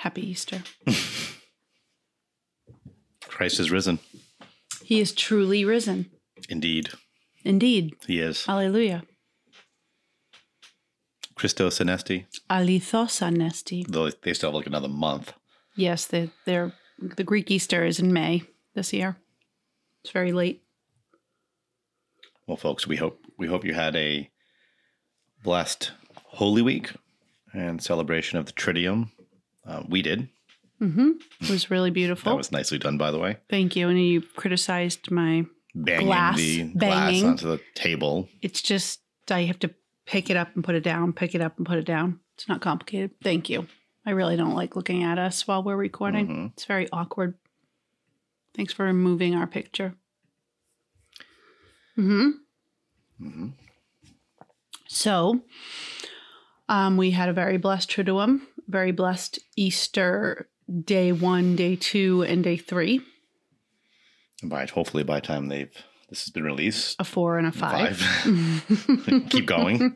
Happy Easter. Christ is risen. He is truly risen. Indeed, Indeed. he is. Alleluia. Christos Anesti. Alithos anesti. Though they still have like another month. Yes, they, they're, the Greek Easter is in May this year. It's very late. Well, folks, we hope we hope you had a blessed Holy Week and celebration of the Triduum. Uh, we did. hmm It was really beautiful. That was nicely done, by the way. Thank you. And you criticized my. Banging Glass, the banging. glass onto the table. It's just I have to pick it up and put it down, pick it up and put it down. It's not complicated. Thank you. I really don't like looking at us while we're recording. Mhm. It's very awkward. Thanks for removing our picture. Hmm. Mhm. So, um, we had a very blessed Triduum, very blessed Easter day one, day two, and day three. And by hopefully by the time they've this has been released, A four and a five. five. keep going.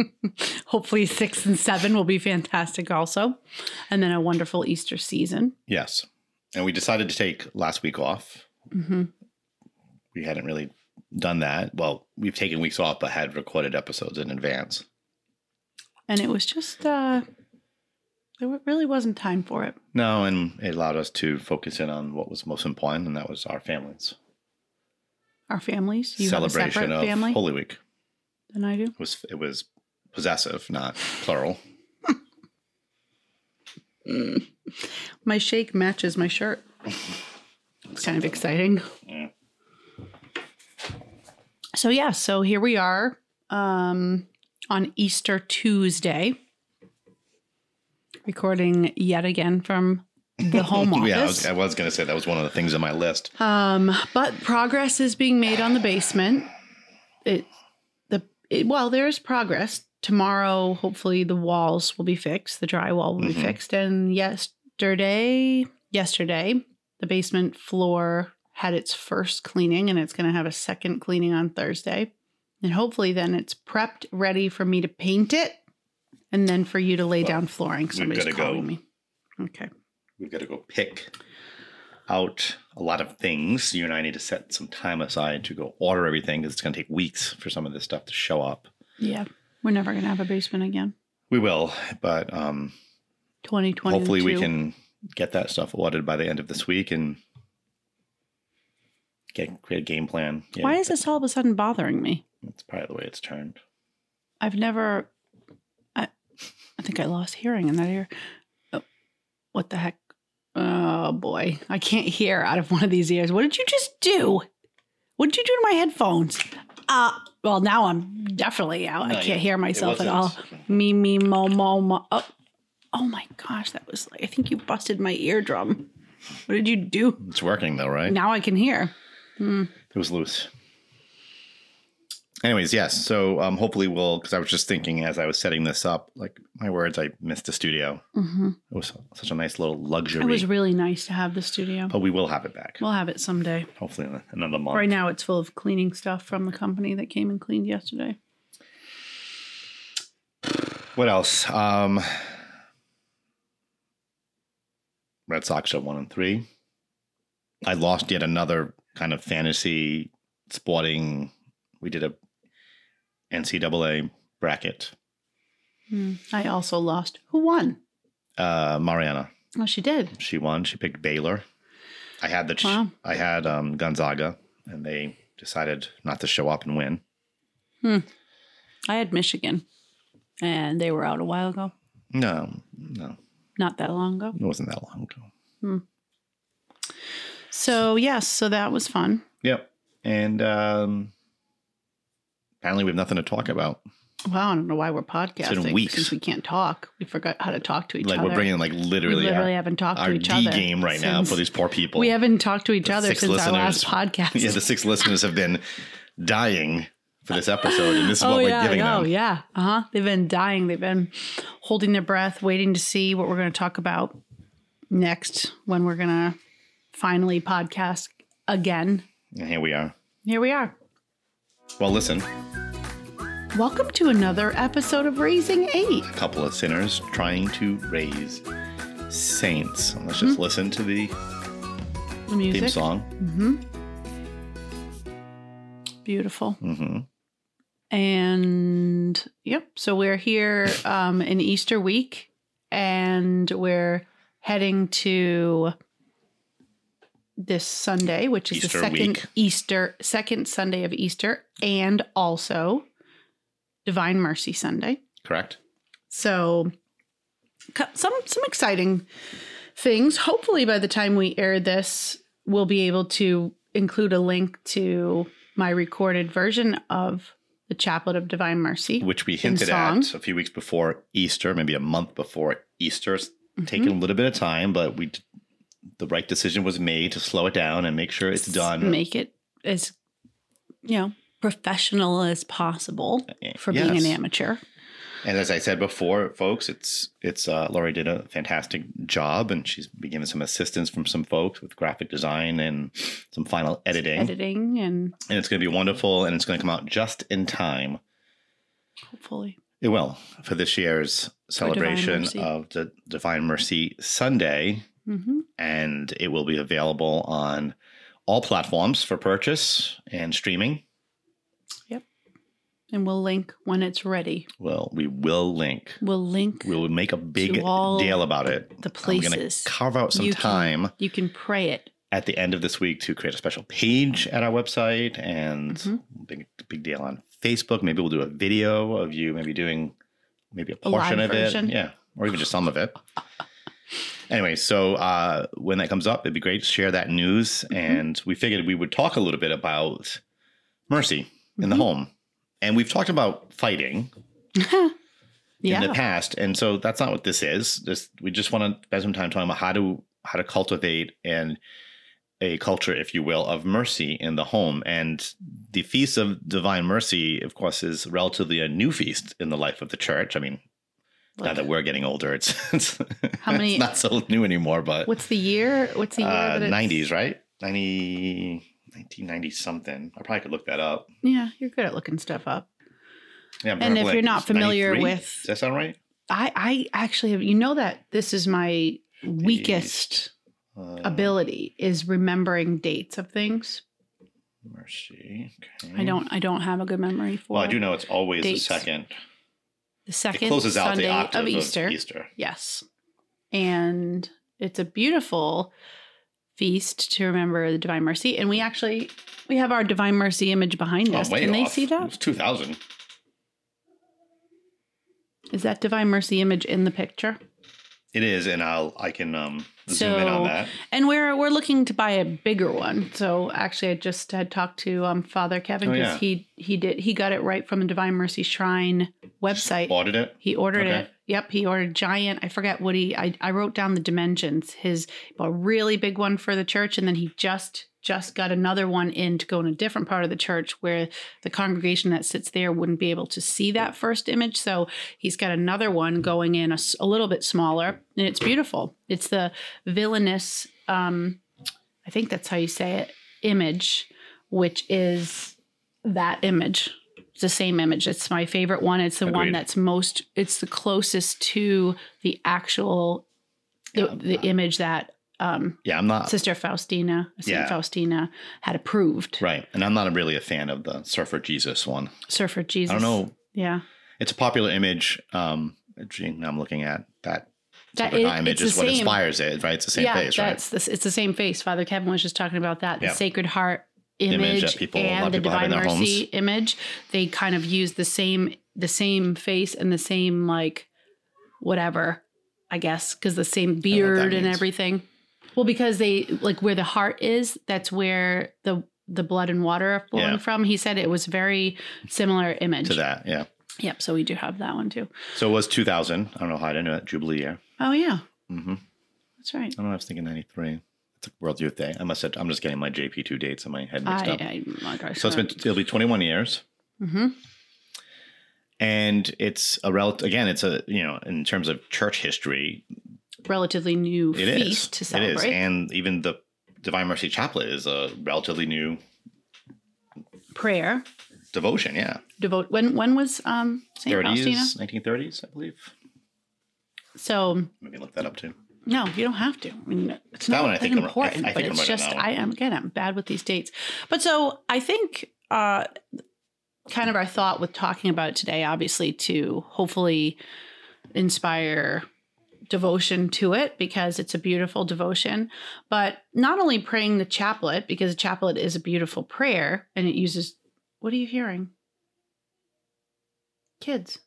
Hopefully, six and seven will be fantastic also. And then a wonderful Easter season. Yes, and we decided to take last week off. hmm We hadn't really done that. Well, we've taken weeks off, but had recorded episodes in advance. And it was just, uh, there really wasn't time for it. No, and it allowed us to focus in on what was most important, and that was our families. Our families, you Celebration of family Holy Week. than I do. It was it was possessive, not plural. My shake matches my shirt. It's kind of exciting. Yeah. So yeah, so here we are um, on Easter Tuesday, recording yet again from the home office. Yeah, I was, I was going to say that was one of the things on my list. Um, but progress is being made on the basement. It the it, well, there is progress. Tomorrow, hopefully, the walls will be fixed. The drywall will be Mhm. fixed. And yesterday, yesterday, the basement floor had its first cleaning, and it's going to have a second cleaning on Thursday. And hopefully, then it's prepped, ready for me to paint it, and then for you to lay Well, down flooring. Somebody's gotta go. calling me. Okay. We've got to go pick out a lot of things. You and I need to set some time aside to go order everything because it's going to take weeks for some of this stuff to show up. Yeah, we're never going to have a basement again. We will, but um, 2022. hopefully we can get that stuff ordered by the end of this week and get create a game plan. Yeah, Why is this all of a sudden bothering me? That's probably the way it's turned. I've never. I, think I lost hearing in that ear. Oh, what the heck? Oh boy, I can't hear out of one of these ears. What did you just do? What did you do to my headphones? Uh, well, now I'm definitely out. No, I can't hear myself at all. Me, me, mo, mo, mo. Oh, oh my gosh, that was like I think you busted my eardrum. What did you do? It's working though, right? Now I can hear. Hmm. It was loose. Anyways, yes. So um, hopefully we'll, because I was just thinking as I was setting this up, like my words, I missed the studio. hmm It was such a nice little luxury. It was really nice to have the studio. but we will have it back. We'll have it someday. Hopefully in another month. Right now, it's full of cleaning stuff from the company that came and cleaned yesterday. What else? Um, Red Sox are one and three. I lost yet another kind of fantasy sporting. We did a NCAA bracket. Hmm. I also lost. Who won? Uh, Mariana, Oh, she did. she won. She picked Baylor. I had the Wow. I had um, Gonzaga, and they decided not to show up and win. Hmm. I had Michigan, and they were out a while ago. No, no, Not that long ago. it wasn't that long ago. Hmm. So yes, so that was fun. Yep. And um, apparently, we have nothing to talk about. Wow, I don't know why we're podcasting weeks. since we can't talk. We forgot how to talk to each like other. Like we're bringing like literally, we literally, our, haven't talked to each D other game right now for these poor people. We haven't talked to each The other since our last podcast. yeah, the six listeners have been dying for this episode, and this is oh what we're giving oh them. yeah, uh huh. They've been dying. They've been holding their breath, waiting to see what we're going to talk about next when we're going to finally podcast again. And here we are. Here we are. Well, listen, Welcome to another episode of Raising Eight. a couple of sinners trying to raise Saints. Let's just listen to the The music. theme song. hmm Beautiful. hmm And yep, so we're here um, in Easter week and we're heading to this Sunday, which is Easter the second week. Easter, second Sunday of Easter, and also Divine Mercy Sunday. Correct. So some some exciting things. Hopefully by the time we air this, we'll be able to include a link to my recorded version of the Chaplet of Divine Mercy. Which we hinted at a few weeks before Easter, maybe a month before Easter. It's Mhm. taken a little bit of time, but we the right decision was made to slow it down and make sure it's done. Make it as you know professional as possible for being an amateur. And as I said before, folks, it's it's uh, Laurie did a fantastic job, and she's been given some assistance from some folks with graphic design and some final editing, Editing and and it's going to be wonderful, and it's going to come out just in time. hopefully It will for this year's celebration of the Divine Mercy Sunday, hmm and it will be available on all platforms for purchase and streaming. And we'll link when it's ready. Well, we will link. We'll link We will make a big deal about it. the I'm going places. to carve out some You can- time. You can pray it. at the end of this week to create a special page at our website and Mhm. big big deal on Facebook. Maybe we'll do a video of you maybe doing maybe a A portion live of version. it. Yeah. Or even just some of it. anyway, so uh, when that comes up, it'd be great to share that news. Mhm. And we figured we would talk a little bit about mercy in the Mhm. home. And we've talked about fighting yeah. in the past, and so that's not what this is. This we just want to spend some time talking about how to how to cultivate and a culture, if you will, of mercy in the home. And the feast of divine mercy, of course, is relatively a new feast in the life of the church. I mean, now that we're getting older, it's, it's How many- it's not so new anymore, but what's the year? What's the year? uh, 90s, right? 90, 1990 something. I probably could look that up. Yeah, you're good at looking stuff up. Yeah, And if Berkeley, you're not familiar 93? with- Does that sound right? I, I actually have, you know that this is my weakest Uh, ability is remembering dates of things. Mercy. Okay. I don't I don't have a good memory for Well, I do know it's always dates. the second. the second it closes out the octave of Easter. Easter. Yes. And it's a beautiful feast to remember the Divine Mercy. And we actually we have our Divine Mercy image behind us. Oh, way Can they off. see It that? was 2000. Is that Divine Mercy image in the picture? It is, and I'll I can um So-. And we're we're looking to buy a bigger one. So actually, I just had talked to um, Father Kevin Oh, because yeah. he he did he got it right from the Divine Mercy Shrine website. Ordered it. He ordered Okay. it. Yep, he ordered giant. I forget what he. I, I wrote down the dimensions. His a really big one for the church, and then he just just got another one in to go in a different part of the church where the congregation that sits there wouldn't be able to see that first image. So he's got another one going in a little bit smaller, and it's beautiful. It's the Vilnius. Um, I think that's how you say it. Image, which is that image. It's the same image. It's my favorite one. It's the one that's most. It's the closest to the actual the, the, image that um, Yeah, I'm not Sister Faustina, Saint Yeah. Faustina, had approved. right, and I'm not really a fan of the Surfer Jesus one. Surfer Jesus. I don't know. Yeah, It's a popular image. Um, I'm looking at that. that it- image is what same. inspires it, right? It's the same yeah, face, right? this. It's the same face. Father Kevin was just talking about that. The Yeah. Sacred Heart Image image, people- and the Divine Mercy homes. image. They kind of use the same the same face and the same like whatever, I guess, because the same know what that beard and everything. Well, because they like where the heart is, that's where the the blood and water are flowing Yeah. from. He said it was very similar image To that, yeah. Yep. So we do have that one too. So it was 2000. I don't know how I didn't know that Jubilee year. Oh yeah, Mm-hmm. that's right. I don't know. I was thinking 93. It's a World Youth Day. I must have, I'm just getting my JP2 dates in my head mixed I, up. I, I, so it's been, it'll be 21 years. Mm-hmm. And it's a rel again, it's a, you know, in terms of church history, relatively new it is. feast to celebrate. It is. And even the Divine Mercy Chaplet is a relatively new Prayer, devotion. Yeah. devote. When when was um Saint 30s, Faustina? 1930s, I believe. So Maybe look that up too. No, you don't have to. I mean, it's That not one I think I'm- I- important, I but think I'm it's right just. I am again I'm bad with these dates. But so I think uh, kind of our thought with talking about it today, obviously, to hopefully inspire devotion to it because it's a beautiful devotion. But not only praying the chaplet because the chaplet is a beautiful prayer and it uses. What are you hearing? Kids.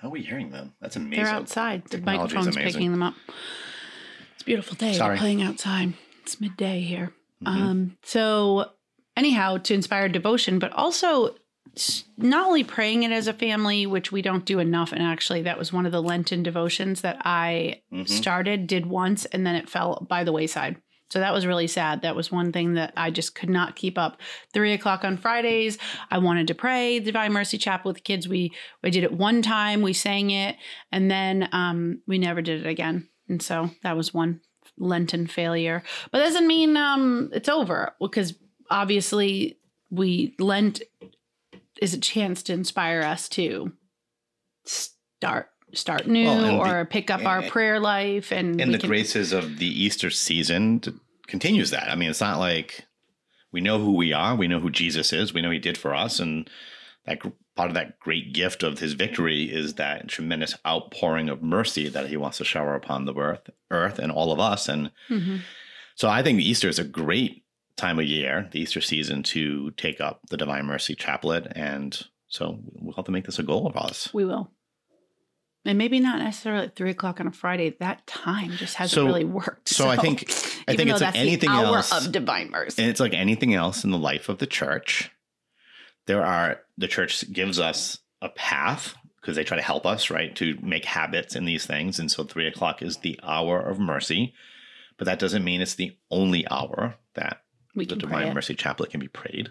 How are we hearing them? That's amazing. They're outside. The microphone's amazing. picking them up. It's a beautiful day. Sorry. They're playing outside. It's midday here. Mhm. Um, so anyhow, to inspire devotion, but also not only praying it as a family, which we don't do enough. And actually, that was one of the Lenten devotions that I Mhm. started, did once, and then it fell by the wayside. So that was really sad. That was one thing that I just could not keep up. Three o'clock on Fridays, I wanted to pray the Divine Mercy Chaplet with the kids. We we did it one time, we sang it, and then um, we never did it again. And so that was one Lenten failure. But that doesn't mean um, it's over because obviously we Lent is a chance to inspire us to start start new Well, and the- or pick up our prayer life and and the can- graces of the Easter season continues that. I mean, it's not like we know who we are, we know who Jesus is, we know He did for us, and that part of that great gift of His victory is that tremendous outpouring of mercy that He wants to shower upon the earth, earth, and all of us. And Mhm. so, I think Easter is a great time of year, the Easter season, to take up the Divine Mercy Chaplet, and so we'll have to make this a goal of ours. We will. And maybe not necessarily at three o'clock on a Friday. That time just hasn't So- really worked. so I think- I think it's like that's anything else- of divine mercy. And it's like anything else in the life of the church. There are, the church gives us a path because they try to help us, right, to make habits in these things. And so three o'clock is the hour of mercy. But that doesn't mean it's the only hour that we the Divine. Mercy Chaplet can be prayed.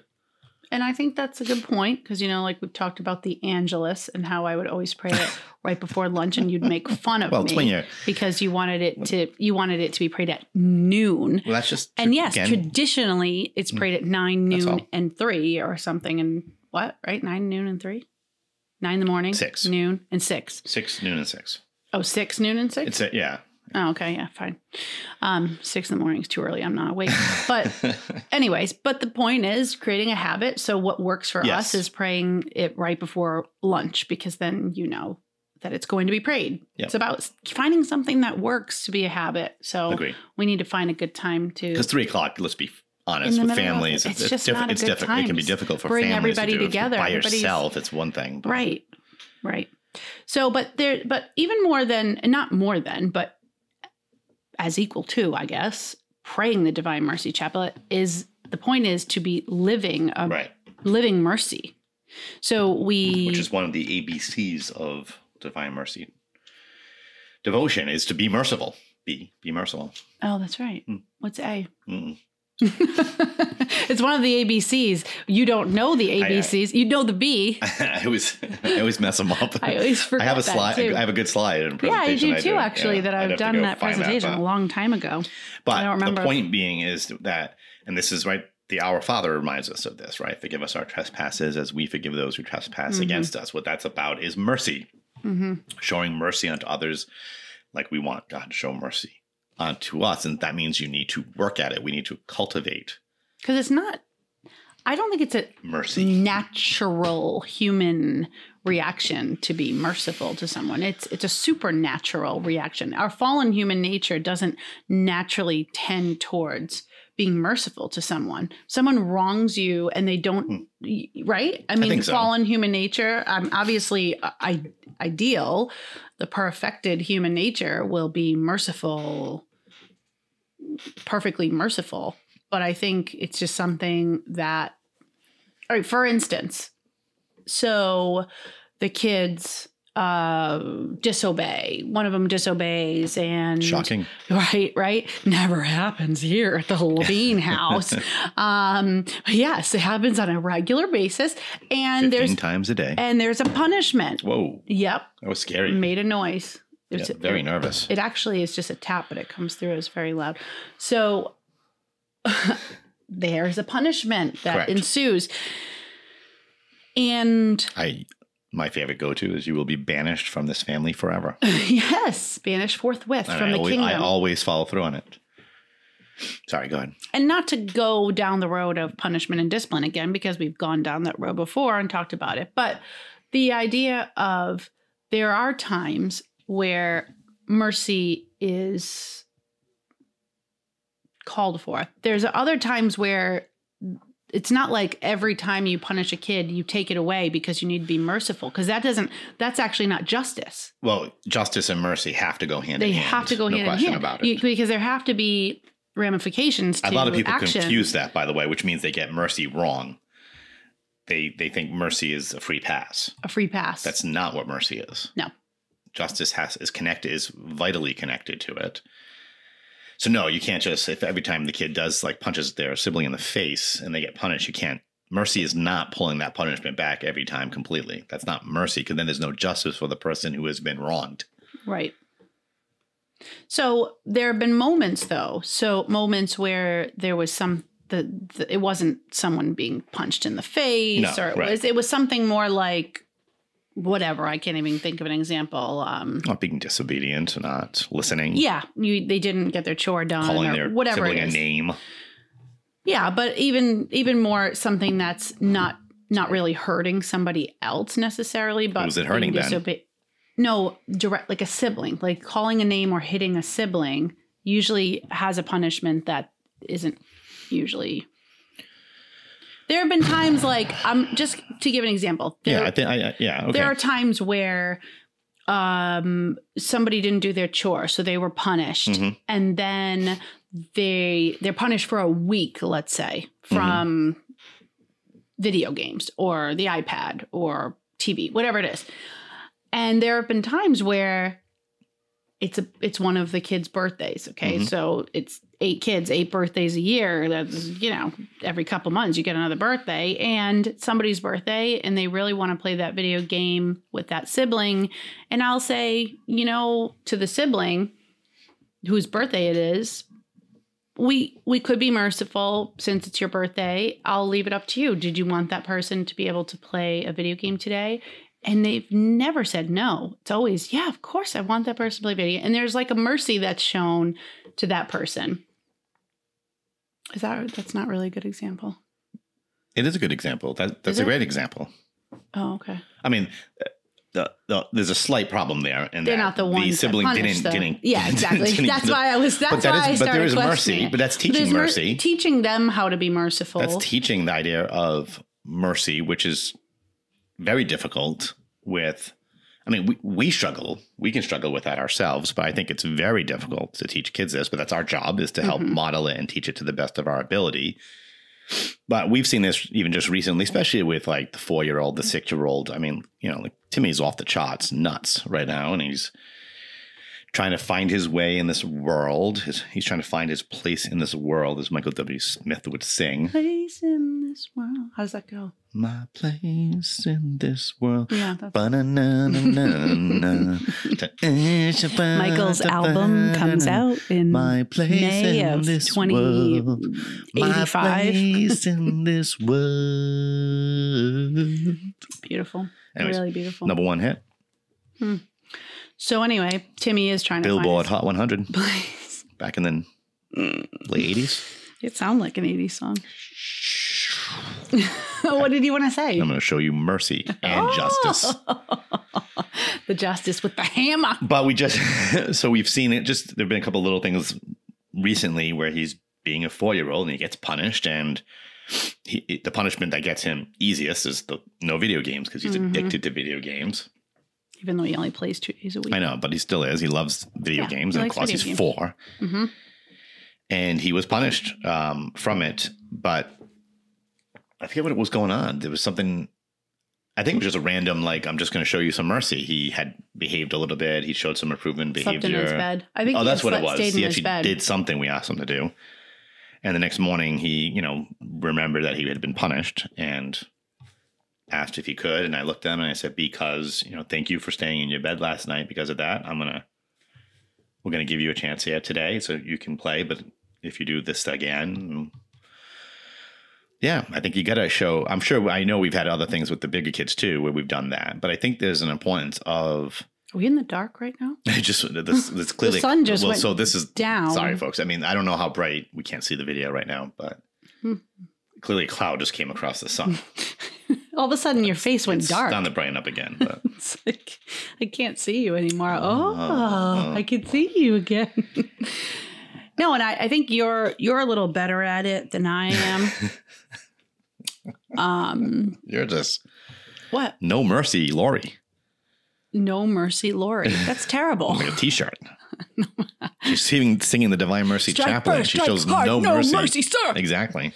And I think that's a good point because you know, like we've talked about the Angelus and how I would always pray it right before lunch, and you'd make fun of Well, me because you wanted it to you wanted it to be prayed at noon. well, that's just, And yes, again, traditionally it's mm. prayed at nine, noon, and three or something. And what? Right? Nine, noon, and three. Nine in the morning, Six. noon, and six. six, noon, and six. Oh, six, noon, and six. It's a, yeah. Oh, okay, yeah, fine. Um, six in the morning is too early. I'm not awake. But anyways, but the point is creating a habit. So what works for Yes. us is praying it right before lunch because then you know that it's going to be prayed. Yep. It's about finding something that works to be a habit. So agree. we need to find a good time to Because three o'clock, let's be honest, with families, it, it's, it's just diff- it's difficult. It can be difficult for bring families everybody to do. Together. By Everybody's- yourself, it's one thing. but- right, right. So, but there, but even more than, and not more than, but as equal to, I guess, praying the Divine Mercy Chaplet is the point is to be living a Right. living mercy. So we, which is one of the ABCs of divine mercy. Devotion is to be merciful. Be be merciful. oh, that's right. Hmm. What's A? Mm-mm. it's one of the ABCs. You don't know the I- ABCs. you know the B. I always I always mess them up. I always forget. I have a that slide. too. I have a good slide in a yeah, I do too. actually, Yeah, that I've done that presentation but- a long time ago. But I don't remember. the point being is that, and this is right. The Our Father reminds us of this, right? Forgive us our trespasses as we forgive those who trespass Mhm. against us. What that's about is mercy, hmm showing mercy unto others, like we want God to show mercy unto us, and that means you need to work at it. We need to cultivate Because it's not. I don't think it's a mercy. natural human reaction to be merciful to someone. It's it's a supernatural reaction. Our fallen human nature doesn't naturally tend towards being merciful to someone. Someone wrongs you and they don't y- right? I mean Hmm. think so. fallen human nature um, obviously uh, I, ideal the perfected human nature will be merciful perfectly merciful but I think it's just something that all right, for instance, so the kids uh disobey. One of them disobeys and Shocking. Right, right. Never happens here at the Levine house. um yes, it happens on a regular basis and 15 there's times a day. and there's a punishment. Whoa, Yep, that was scary. made a noise. It Yeah, very nervous. it actually is just a tap, but it comes through as very loud. So there's a punishment that Correct. ensues. And I my favorite go to is you will be banished from this family forever. yes, banished forthwith And from I, the always, kingdom. I always follow through on it. Sorry, go ahead. and not to go down the road of punishment and discipline again, because we've gone down that road before and talked about it. But the idea of there are times where mercy is called for. There's other times where it's not like every time you punish a kid, you take it away because you need to be merciful, because that doesn't, that's actually not justice. Well, justice and mercy have to go hand They in hand. They have to go no hand in question hand about it. You- because there have to be ramifications to a lot of people action. confuse that, by the way, which means they get mercy wrong. They they think mercy is a free pass. a free pass. That's not what mercy is. No. Justice has is connected is vitally connected to it. So no, you can't just if every time the kid does like punches their sibling in the face and they get punished, you can't. Mercy is not pulling that punishment back every time completely. That's not mercy because then there's no justice for the person who has been wronged. Right. So there have been moments though. So moments where there was some the, the it wasn't someone being punched in the face No, or it right. was it was something more like whatever. I can't even think of an example. Um Not being disobedient, not listening, yeah, you they didn't get their chore done calling or their whatever sibling a name. Yeah, but even even more something that's not not really hurting somebody else necessarily, but was it hurting then? disobe- No, direct like a sibling, like calling a name or hitting a sibling usually has a punishment that isn't usually. There have been times like I'm just to give an example. There, yeah, I think. I, yeah, okay. there are times where um somebody didn't do their chore so they were punished Mhm. and then they they're punished for a week let's say from video games or the iPad or TV whatever it is and there have been times where it's a it's one of the kids birthdays okay? Mhm. so it's eight kids eight birthdays a year. That's you know every couple months you get another birthday and somebody's birthday and they really want to play that video game with that sibling. And i'll say you know to the sibling whose birthday it is we we could be merciful since it's your birthday. I'll leave it up to you. Did you want that person to be able to play a video game today and they've never said no it's always yeah of course i want that person to play video and there's like a mercy that's shown to that person is that that's not really a good example it is a good example. That that's Is a it? great example. oh okay I mean, uh, the, the, there's a slight problem there, and they're that not the ones the sibling didn't them. didn't. yeah exactly didn't- that's why i was that's but that why is, I but there started is mercy. it. But that's teaching there's mer- mercy. teaching them how to be merciful That's teaching the idea of mercy, which is very difficult. With, I mean, we we struggle. We can struggle with that ourselves, but I think it's very difficult to teach kids this. But that's our job is to help Mhm. model it and teach it to the best of our ability. But we've seen this even just recently, especially with like the four year old, the six year old. I mean, you know, like Timmy's off the charts, nuts right now, and he's trying to find his way in this world. His, he's trying to find his place in this world, as Michael W. Smith would sing. place in this world how does that go My place in this world. yeah Michael's album comes out in My place May in of this 20 world. My 85. place in this world. beautiful Anyways, really beautiful Number one hit. Hmm. So anyway timmy is trying to Billboard Hot 100 his place. back in the late 80s. it sounds like an 80s song what did you want to say I'm going to show you mercy and justice. the justice with the hammer But we just, so we've seen it. Just there have been a couple little things recently where he's being a four year old and he gets punished. And he, the punishment that gets him easiest is the no video games because he's Mhm. addicted to video games. Even though he only plays two days a week I know, but he still is. He loves video Yeah, games. And of course, he's games. four. hmm And he was punished um, from it. But I forget what it was going on. There was something. I think it was just a random, like, I'm just going to show you some mercy. He had behaved a little bit. He showed some improvement in slept behavior. in his bed i think Oh, that's what it was. He actually bed did something we asked him to do. And the next morning, he, you know, remembered that he had been punished and asked if he could. And I looked at him and I said, because, you know, thank you for staying in your bed last night. Because of that, I'm to, we're to give you a chance here today so you can play. But if you do this again, Yeah, I think you got to show. I'm sure. I know we've had other things with the bigger kids too, where we've done that. But I think there's an importance of Are we in the dark right now? just this. This clearly sun just well. went so this is Down. sorry, folks. I mean, I don't know how bright we can't see the video right now, but Hmm. clearly a cloud just came across the sun. All of a sudden, your face went dark. starting to brighten up again. But It's like, I can't see you anymore. Oh, Oh, oh. I can see you again. no, and I, I think you're you're a little better at it than I am. um, you're just what? no mercy, Lori. No mercy, Lori. That's terrible. Like a T-shirt. She's singing, singing the Divine Mercy Strike Chaplet. and first, She shows hard, no, mercy. sir. Exactly.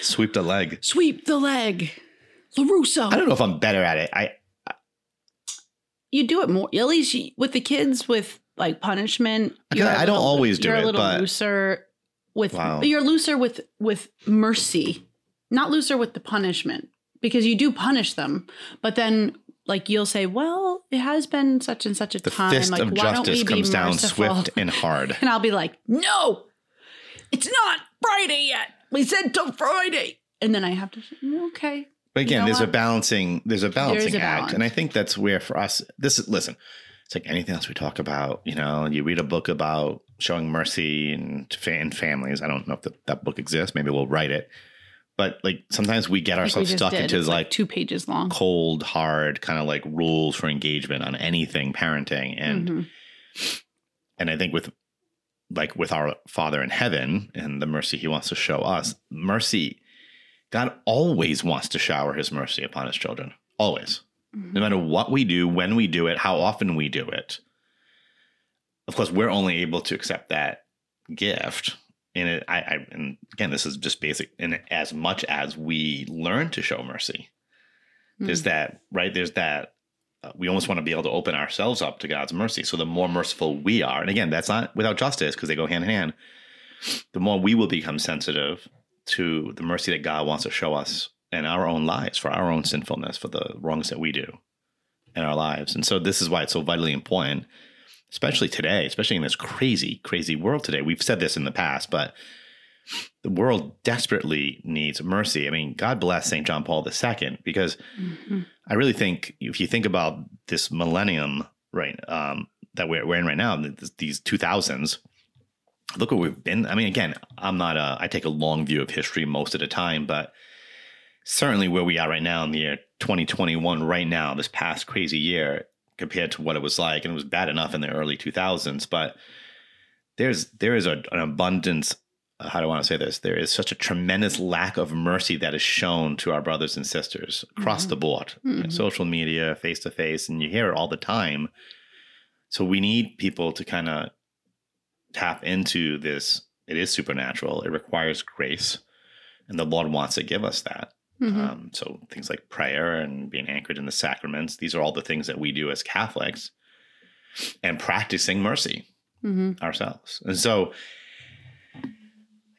Sweep the leg. Sweep the leg, Larusso. I don't know if I'm better at it. I you do it more at least you- with the kids with like punishment I you're I don't little- always do you're it, a little but- looser with Wow. you're looser with with mercy not looser with the punishment because you do punish them but then like you'll say well it has been such and such a the time fist like of why don't we justice be down merciful? swift and hard. and i'll be like no it's not friday yet we said till friday and then i have to say, okay But again, know there's a balancing. There's a balancing a act, balance. and I think that's where for us, this is listen. It's like anything else we talk about. You know, you read a book about showing mercy and families. I don't know if the, that book exists. Maybe we'll write it. But like sometimes we get Like we ourselves stuck did. into It's like two pages long cold, hard kind of like rules for engagement on anything parenting, and Mhm. and I think with like with our Father in heaven and the mercy He wants to show us, mercy. God always wants to shower His mercy upon His children. Always Mhm. no matter what we do, when we do it, how often we do it. Of course, we're only able to accept that gift. And it, I, I, and again, this is just basic. And as much as we learn to show mercy, there's that right. There's that. Uh, we almost want to be able to open ourselves up to God's mercy. So the more merciful we are, and again, that's not without justice because they go hand in hand. The more we will become sensitive to the mercy that God wants to show us in our own lives for our own sinfulness, for the wrongs that we do in our lives. And so this is why it's so vitally important, especially today, especially in this crazy, crazy world today. We've said this in the past, but the world desperately needs mercy. I mean, God bless St. John Paul II, because Mhm. I really think if you think about this millennium, right, um, that we're, we're in right now, these 2000s, look what we've been. I mean, again, I'm not a, I take a long view of history most of the time, but certainly where we are right now in the year 2021, right now, this past crazy year, compared to what it was like, and it was bad enough in the early 2000s, but there's there is a, an abundance. uh, How do I want to say this? There is such a tremendous lack of mercy that is shown to our brothers and sisters across Mhm. the board, Mhm. social media, face to face, and you hear it all the time. So we need people to kind of tap into this. It is supernatural. It requires grace, and the Lord wants to give us that. Mhm. Um, so things like prayer and being anchored in the sacraments, these are all the things that we do as Catholics and practicing mercy Mhm. ourselves. And so,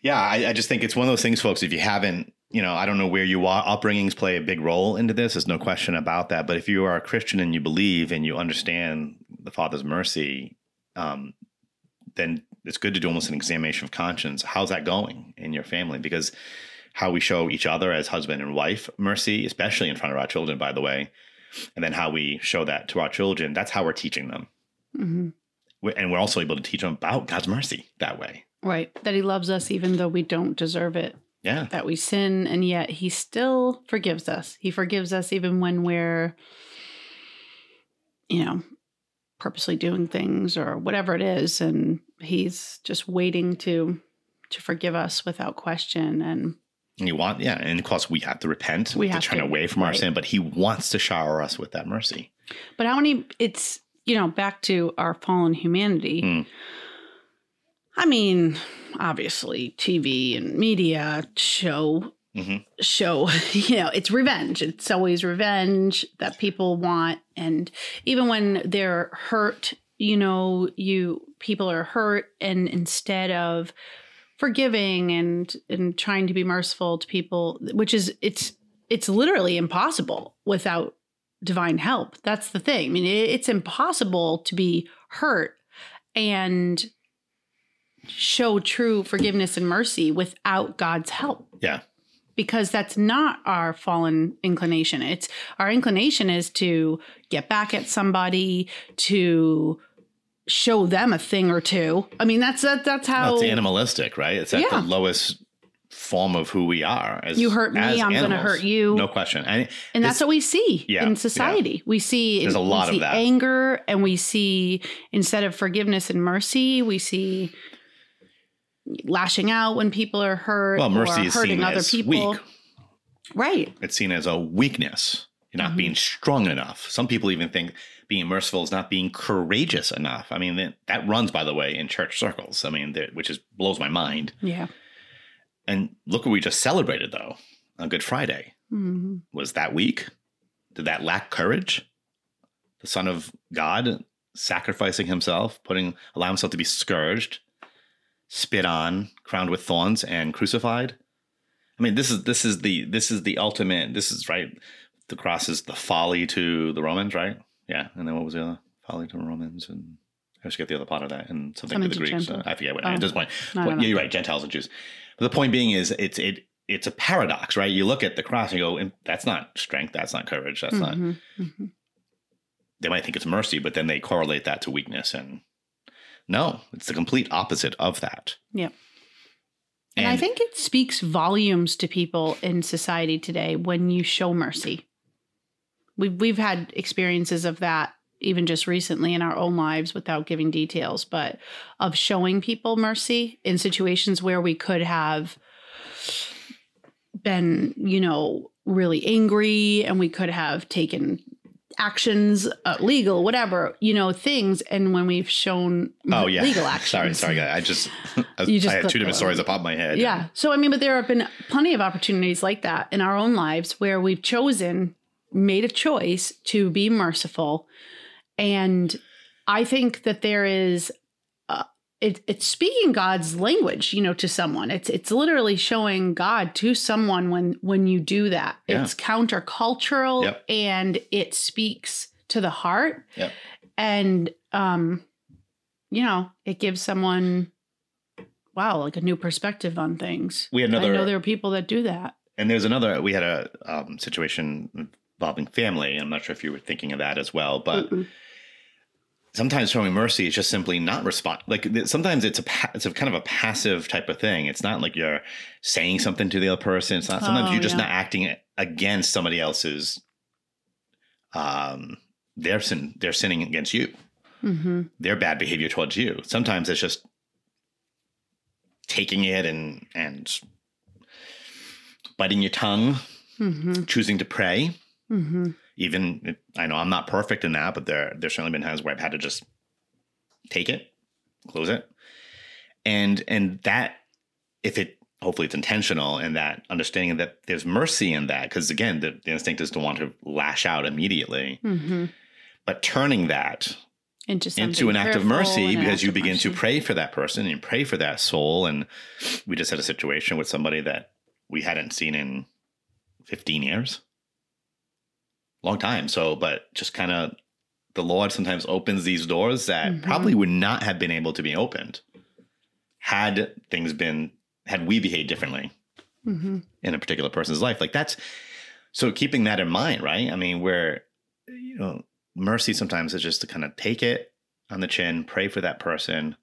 yeah, I, I just think it's one of those things, folks, if you haven't, you know, I don't know where you are, upbringings play a big role into this. There's no question about that. But if you are a Christian and you believe and you understand the Father's mercy, um, then it's good to do almost an examination of conscience. How's that going in your family? Because how we show each other as husband and wife mercy, especially in front of our children, by the way, and then how we show that to our children, that's how we're teaching them. Mhm. We- And we're also able to teach them about God's mercy that way. Right. That he loves us even though we don't deserve it. Yeah. That we sin and yet he still forgives us. He forgives us even when we're, you know, purposely doing things or whatever it is. And he's just waiting to to forgive us without question. And And you want, yeah. And of course, we have to repent. We have to turn to, away from our right. sin, but He wants to shower us with that mercy. but how many it's you know, back to our fallen humanity. Hmm. I mean, obviously TV and media show hmm show you know it's revenge. It's always revenge that people want. And even when they're hurt you know you people are hurt and instead of forgiving and and trying to be merciful to people which is it's it's literally impossible without divine help. That's the thing. I mean it, it's impossible to be hurt and show true forgiveness and mercy without god's help. Yeah. Because that's not our fallen inclination. It's our inclination is to get back at somebody, to show them a thing or two. I mean, that's that, that's how That's animalistic, right? It's at Yeah. the lowest form of who we are. As, You hurt me, I'm gonna hurt you. No question. And and that's what we see Yeah, yeah. in society. We see There's a lot of that. anger, and we see instead of forgiveness and mercy, we see lashing out when people are hurt well, mercy or is hurting seen other as people. weak. Right. It's seen as a weakness. You're not Mhm. being strong enough. Some people even think being merciful is not being courageous enough. I mean, that, that runs, by the way, in church circles. I mean, that, which is blows my mind. Yeah. And look what we just celebrated, though, on Good Friday. hmm Was that weak? Did that lack courage? The Son of God sacrificing himself, putting allowing himself to be scourged, spit on, crowned with thorns, and crucified. I mean, this is this is the this is the ultimate. This is right. The cross is the folly to the Romans, right? Yeah. And then what was the other folly to the Romans? And I just get the other part of that and something, Something to the Greeks. Gentiles. I forget what Oh. at this point. Don't Point- know. yeah, you're right. Gentiles and Jews. But the point being is, it's it it's a paradox, right? You look at the cross and you go, "And that's not strength. That's not courage. That's not. Mhm, mhm. They might think it's mercy, but then they correlate that to weakness. And no, it's the complete opposite of that. Yep. And, I think it speaks volumes to people in society today when you show mercy. We've we've had experiences of that even just recently in our own lives without giving details, but of showing people mercy in situations where we could have been, you know, really angry and we could have taken actions, uh, legal, whatever, you know, things. And when we've shown oh yeah, legal actions, sorry, sorry. I just, I, You just I had two different stories that popped my head. Yeah. So, I mean, but there have been plenty of opportunities like that in our own lives where we've chosen, made a choice to be merciful. And I think that there is, it, it's speaking God's language, you know, to someone. It's it's literally showing God to someone when when you do that. Yeah. It's countercultural Yep. and it speaks to the heart. Yep. And um, you know, it gives someone wow, like a new perspective on things. We had another I know there are people that do that. and there's another. We had a um, situation involving family. I'm not sure if you were thinking of that as well, but Mm-mm. Sometimes showing mercy is just simply not respond. Like sometimes it's a pa- it's a kind of a passive type of thing. It's not like you're saying something to the other person. It's not. Sometimes Oh, you're just yeah. not acting against somebody else's. Um, their sin. They're sinning against you. Mhm. Their bad behavior towards you. Sometimes it's just taking it and and biting your tongue, Mhm. choosing to pray Mhm. Even I know I'm not perfect in that, but there there's certainly been times where I've had to just take it, close it, and and that if it hopefully it's intentional and that understanding that there's mercy in that because again the, the instinct is to want to lash out immediately, Mhm. but turning that Into into an act of mercy because you begin to pray for that person and pray for that soul. And we just had a situation with somebody that we hadn't seen in 15 years long time so but just kind of the lord sometimes opens these doors that Mhm. probably would not have been able to be opened had things been had we behaved differently Mhm. in a particular person's life. Like that's so keeping that in mind, right? I mean, where you know, mercy sometimes is just to kind of take it on the chin, pray for that person,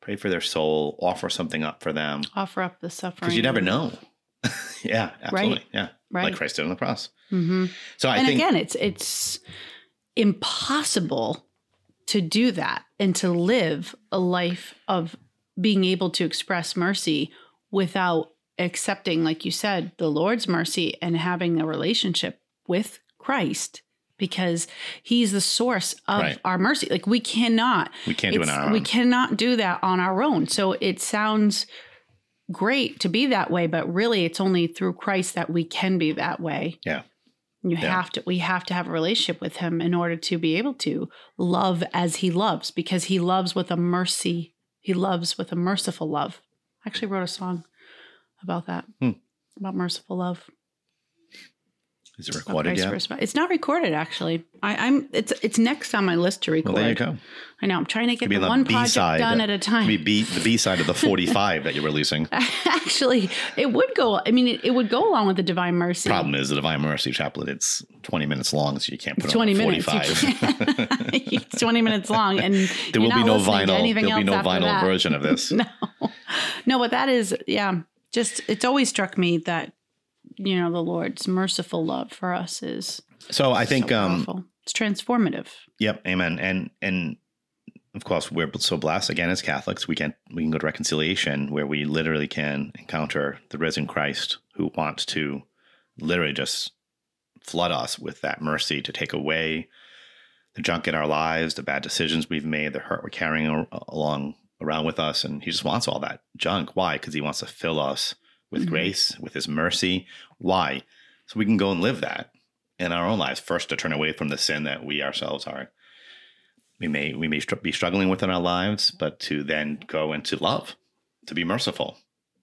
pray for their soul, offer something up for them. Offer up the suffering. Because you never know. Yeah, absolutely. Yeah. Right. Like Christ did on the cross. Mhm. So I and think again, it's it's impossible to do that and to live a life of being able to express mercy without accepting, like you said, the Lord's mercy and having a relationship with Christ because he's the source of Right. our mercy. Like we cannot we can't do it on our own. We cannot do that on our own. So it sounds great to be that way, but really it's only through Christ that we can be that way. Yeah. You Yeah. have to we have to have a relationship with him in order to be able to love as he loves because he loves with a mercy. He loves with a merciful love. I actually wrote a song about that. Hmm. About merciful love. Is it recorded yet? It's not recorded actually. I, I'm it's it's next on my list to record. Well, there you go. I know. I'm trying to get the one B project side. done at a time. Be B, the B side of the 45 that you're releasing. Actually, it would go. I mean, it, it would go along with the Divine Mercy. Problem is the Divine Mercy Chaplet. It's 20 minutes long, so you can't put It's it on 20 minutes. You 45. it's 20 minutes long, and there will be no vinyl. There'll be no vinyl that. version of this. No, no, but that is, yeah. Just it's always struck me that you know the Lord's merciful love for us is. So I think so um, it's transformative. Yep, amen. And and of course, we're so blessed again as Catholics. We can we can go to reconciliation where we literally can encounter the risen Christ who wants to literally just flood us with that mercy to take away the junk in our lives, the bad decisions we've made, the hurt we're carrying along around with us, and He just wants all that junk. Why? Because He wants to fill us with Mhm. grace, with His mercy. Why? So we can go and live that in our own lives. First, to turn away from the sin that we ourselves are we may we may be struggling with in our lives, but to then go into love, to be merciful.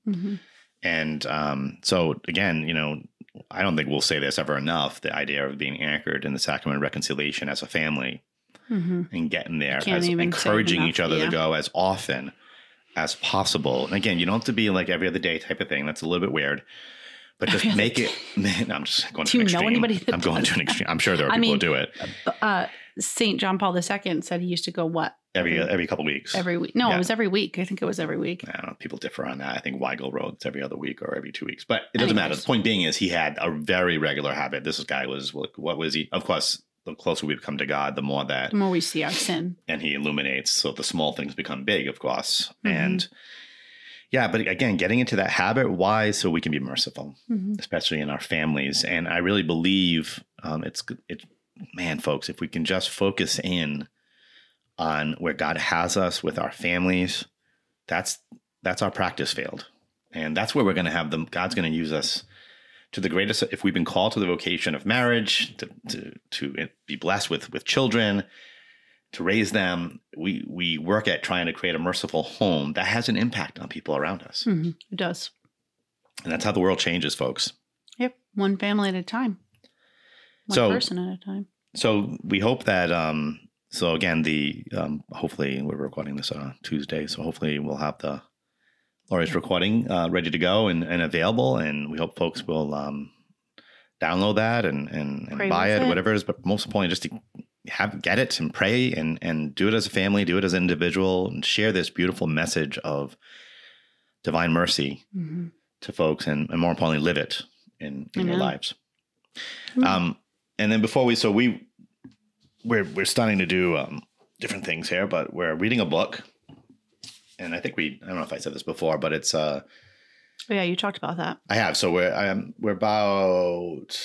Mhm. And um, so again, you know, I don't think we'll say this ever enough. The idea of being anchored in the sacrament of reconciliation as a family Mhm. and getting there, as even say it encouraging each other yeah. to go as often as possible. And again, you don't have to be like every other day type of thing. That's a little bit weird. But just Every make it. No, I'm just going Do to an you know extreme. anybody that I'm going to an extreme. I'm sure there are I people mean, who do it Uh, Saint John Paul II said he used to go what every every couple weeks. every week. No, Yeah. it was every week. I think it was every week. I don't know. People differ on that. I think Weigel wrote it's every other week or every two weeks, but it doesn't Anyways. matter. The point being is he had a very regular habit. This guy was what was he? Of course, the closer we become to God, the more that The more we see our sin. and he illuminates. So the small things become big, of course. Mhm. And yeah, but again, getting into that habit, why? So we can be merciful, Mhm. especially in our families. And I really believe um, it's it, man, folks, if we can just focus in on where God has us with our families, that's that's our practice field, and that's where we're going to have them. God's going to use us to the greatest. If we've been called to the vocation of marriage, to to to be blessed with with children, to raise them, we we work at trying to create a merciful home that has an impact on people around us, Mhm. It does. and that's how the world changes, folks. Yep. One family at a time. One So- person at a time. so we hope that um so again the um hopefully we're recording this on tuesday so hopefully we'll have the Laurie's recording uh, ready to go and, and available and we hope folks will um download that and and, and buy it, it. whatever it is but most importantly just to have get it and pray and and do it as a family do it as an individual and share this beautiful message of divine mercy Mhm. to folks and, and more importantly live it in, in your lives Mm. um and then before we so we we're we're starting to do um different things here but we're reading a book and i think we i don't know if i said this before but it's uh Oh, yeah, you talked about that. i have. So we're um we're about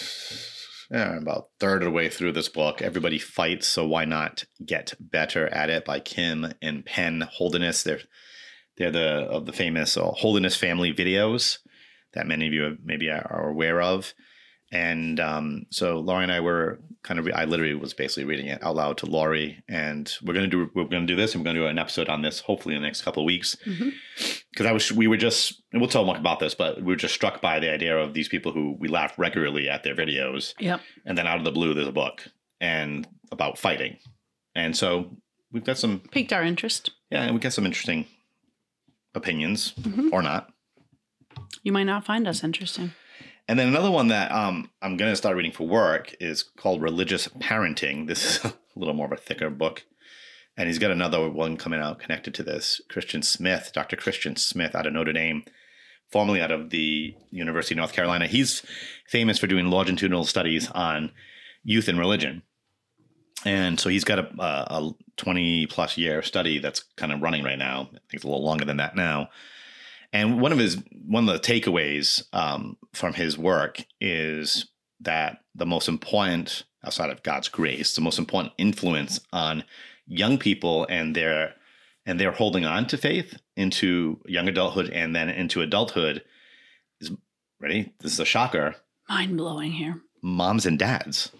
yeah, about third of the way through this book. Everybody fights so why not get better at it by kim and penn holderness. They're they're the of the famous uh, Holderness family videos that many of you maybe are aware of and um, so Laurie and I were kind of, I literally was basically reading it out loud to Laurie, and we're gonna do, we're gonna do this, and we're gonna do an episode on this hopefully in the next couple of weeks, because I was, we were just, and we'll tell more about this, but we were just struck by the idea of these people who we laugh regularly at their videos, Yep. and then out of the blue there's a book and about fighting, and so we've got some, Piqued our interest. yeah, and we got some interesting opinions Mhm. or not. You might not find us interesting. And then another one that um, I'm going to start reading for work is called Religious Parenting. This is a little more of a thicker book. And he's got another one coming out connected to this. Christian Smith, Dr. Christian Smith out of Notre Dame, formerly out of the University of North Carolina. He's famous for doing longitudinal studies on youth and religion. And so he's got a, a, a 20 plus year study that's kind of running right now. I think it's a little longer than that now. And one of his one of the takeaways um, from his work is that the most important, outside of God's grace, the most important influence on young people and their and their holding on to faith into young adulthood and then into adulthood is ready. This is a shocker. Mind blowing here. Moms and dads.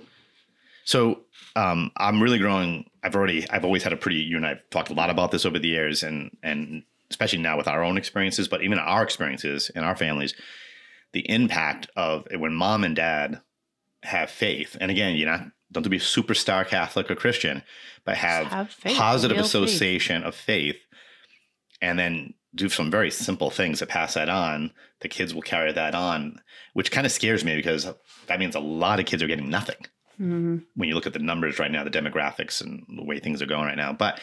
So um, I'm really growing. I've already, I've always had a pretty. You and I've talked a lot about this over the years, and and especially now with our own experiences, but even our experiences in our families, the impact of when mom and dad have faith. And again, you're not don't to be superstar Catholic or Christian, but have, have faith, positive real faith. association of faith, and then do some very simple things to pass that on. The kids will carry that on, which kind of scares me because that means a lot of kids are getting nothing Mhm. when you look at the numbers right now, the demographics and the way things are going right now. But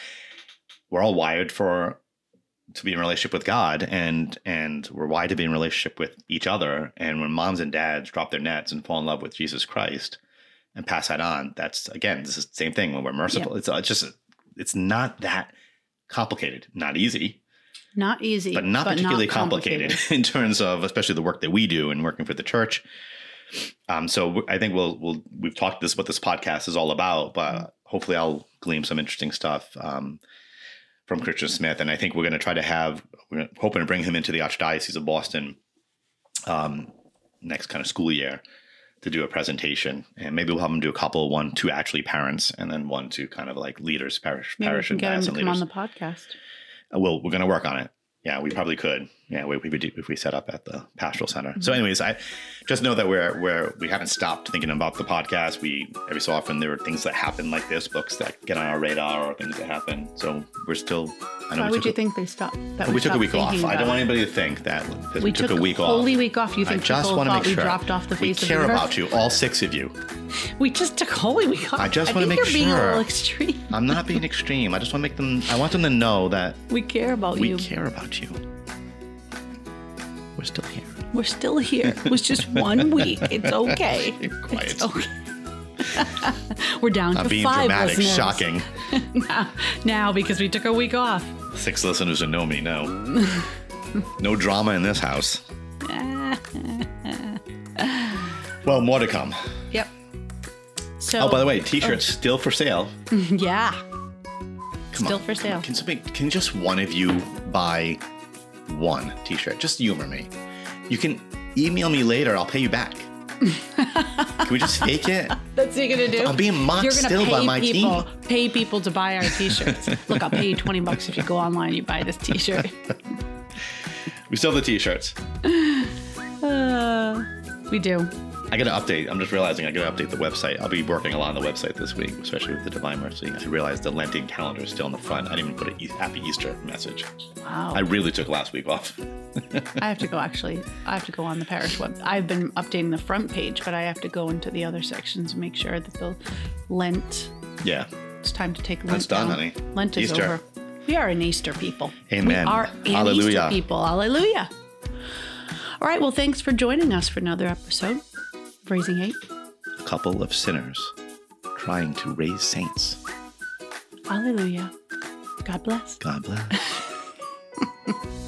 we're all wired for to be in relationship with God and and we're wired to be in relationship with each other. And when moms and dads drop their nets and fall in love with Jesus Christ and pass that on, that's again, this is the same thing when we're merciful. It's, uh, it's just it's not that complicated, not easy, Not easy, but not particularly complicated. complicated in terms of especially the work that we do and working for the church. Um, so I think we'll we'll we've talked this what this podcast is all about, but hopefully I'll glean some interesting stuff um, from Christian Smith, and I think we're going to try to have we're hoping to bring him into the Archdiocese of Boston um, next kind of school year to do a presentation, and maybe we'll have him do a couple, one to actually parents, and then one to kind of like leaders, parish Maybe parish and get him to diocesan come on the podcast. Uh, Well, we're going to work on it. Yeah, we probably could. Yeah, we, we would do if we set up at the pastoral center. So, mm-hmm. anyways, I just know that we're we're we haven't stopped thinking about the podcast. We every so often there are things that happen like this, books that get on our radar or things that happen. So we're still. I know Why we would you a, think they stopped? That we took a week off. I don't want anybody to think that we, We took, a week off. Holy week off. You I think just want to make we dropped off the we face care of the earth? about you, all six of you. We just took Holy Week off. I just I wanna think make you're being a sure. little extreme. I'm not being extreme. I just want to make them. I want them to know that We care about we you. We care about you. We're still here. We're still here. It was just one week. It's okay. Quiet. It's okay. We're down I'm to being five dramatic, listeners shocking. now, now because we took a week off. Six listeners who know me know. no drama in this house. Well, more to come. Yep. So, Oh, by the way, oh. t-shirts still for sale. yeah, Come Still on. for sale. Can somebody, can just one of you buy one t-shirt? Just humor me. You can email me later. I'll pay you back. can we just fake it? that's what you're gonna do. I'm being mocked You're gonna still pay by my people, team. Pay people to buy our T-shirts. Look, I'll pay you twenty bucks if you go online and you buy this T-shirt. We still have the t-shirts. Uh, we do. I got to update. I'm just realizing I got to update the website. I'll be working a lot on the website this week, especially with the Divine Mercy. I realized the Lenten calendar is still in the front. I didn't even put a Happy Easter message. Wow. I really took last week off. I have to go actually. I have to go on the parish web. I've been updating the front page, but I have to go into the other sections and make sure that the Lent. Yeah. It's time to take Lent. That's done, down. honey. Lent is Easter. over. We are an Easter people. Amen. We are an Hallelujah. Easter people. Hallelujah. All right. Well, thanks for joining us for another episode Raising Eight. A couple of sinners trying to raise saints. Hallelujah. God bless. God bless.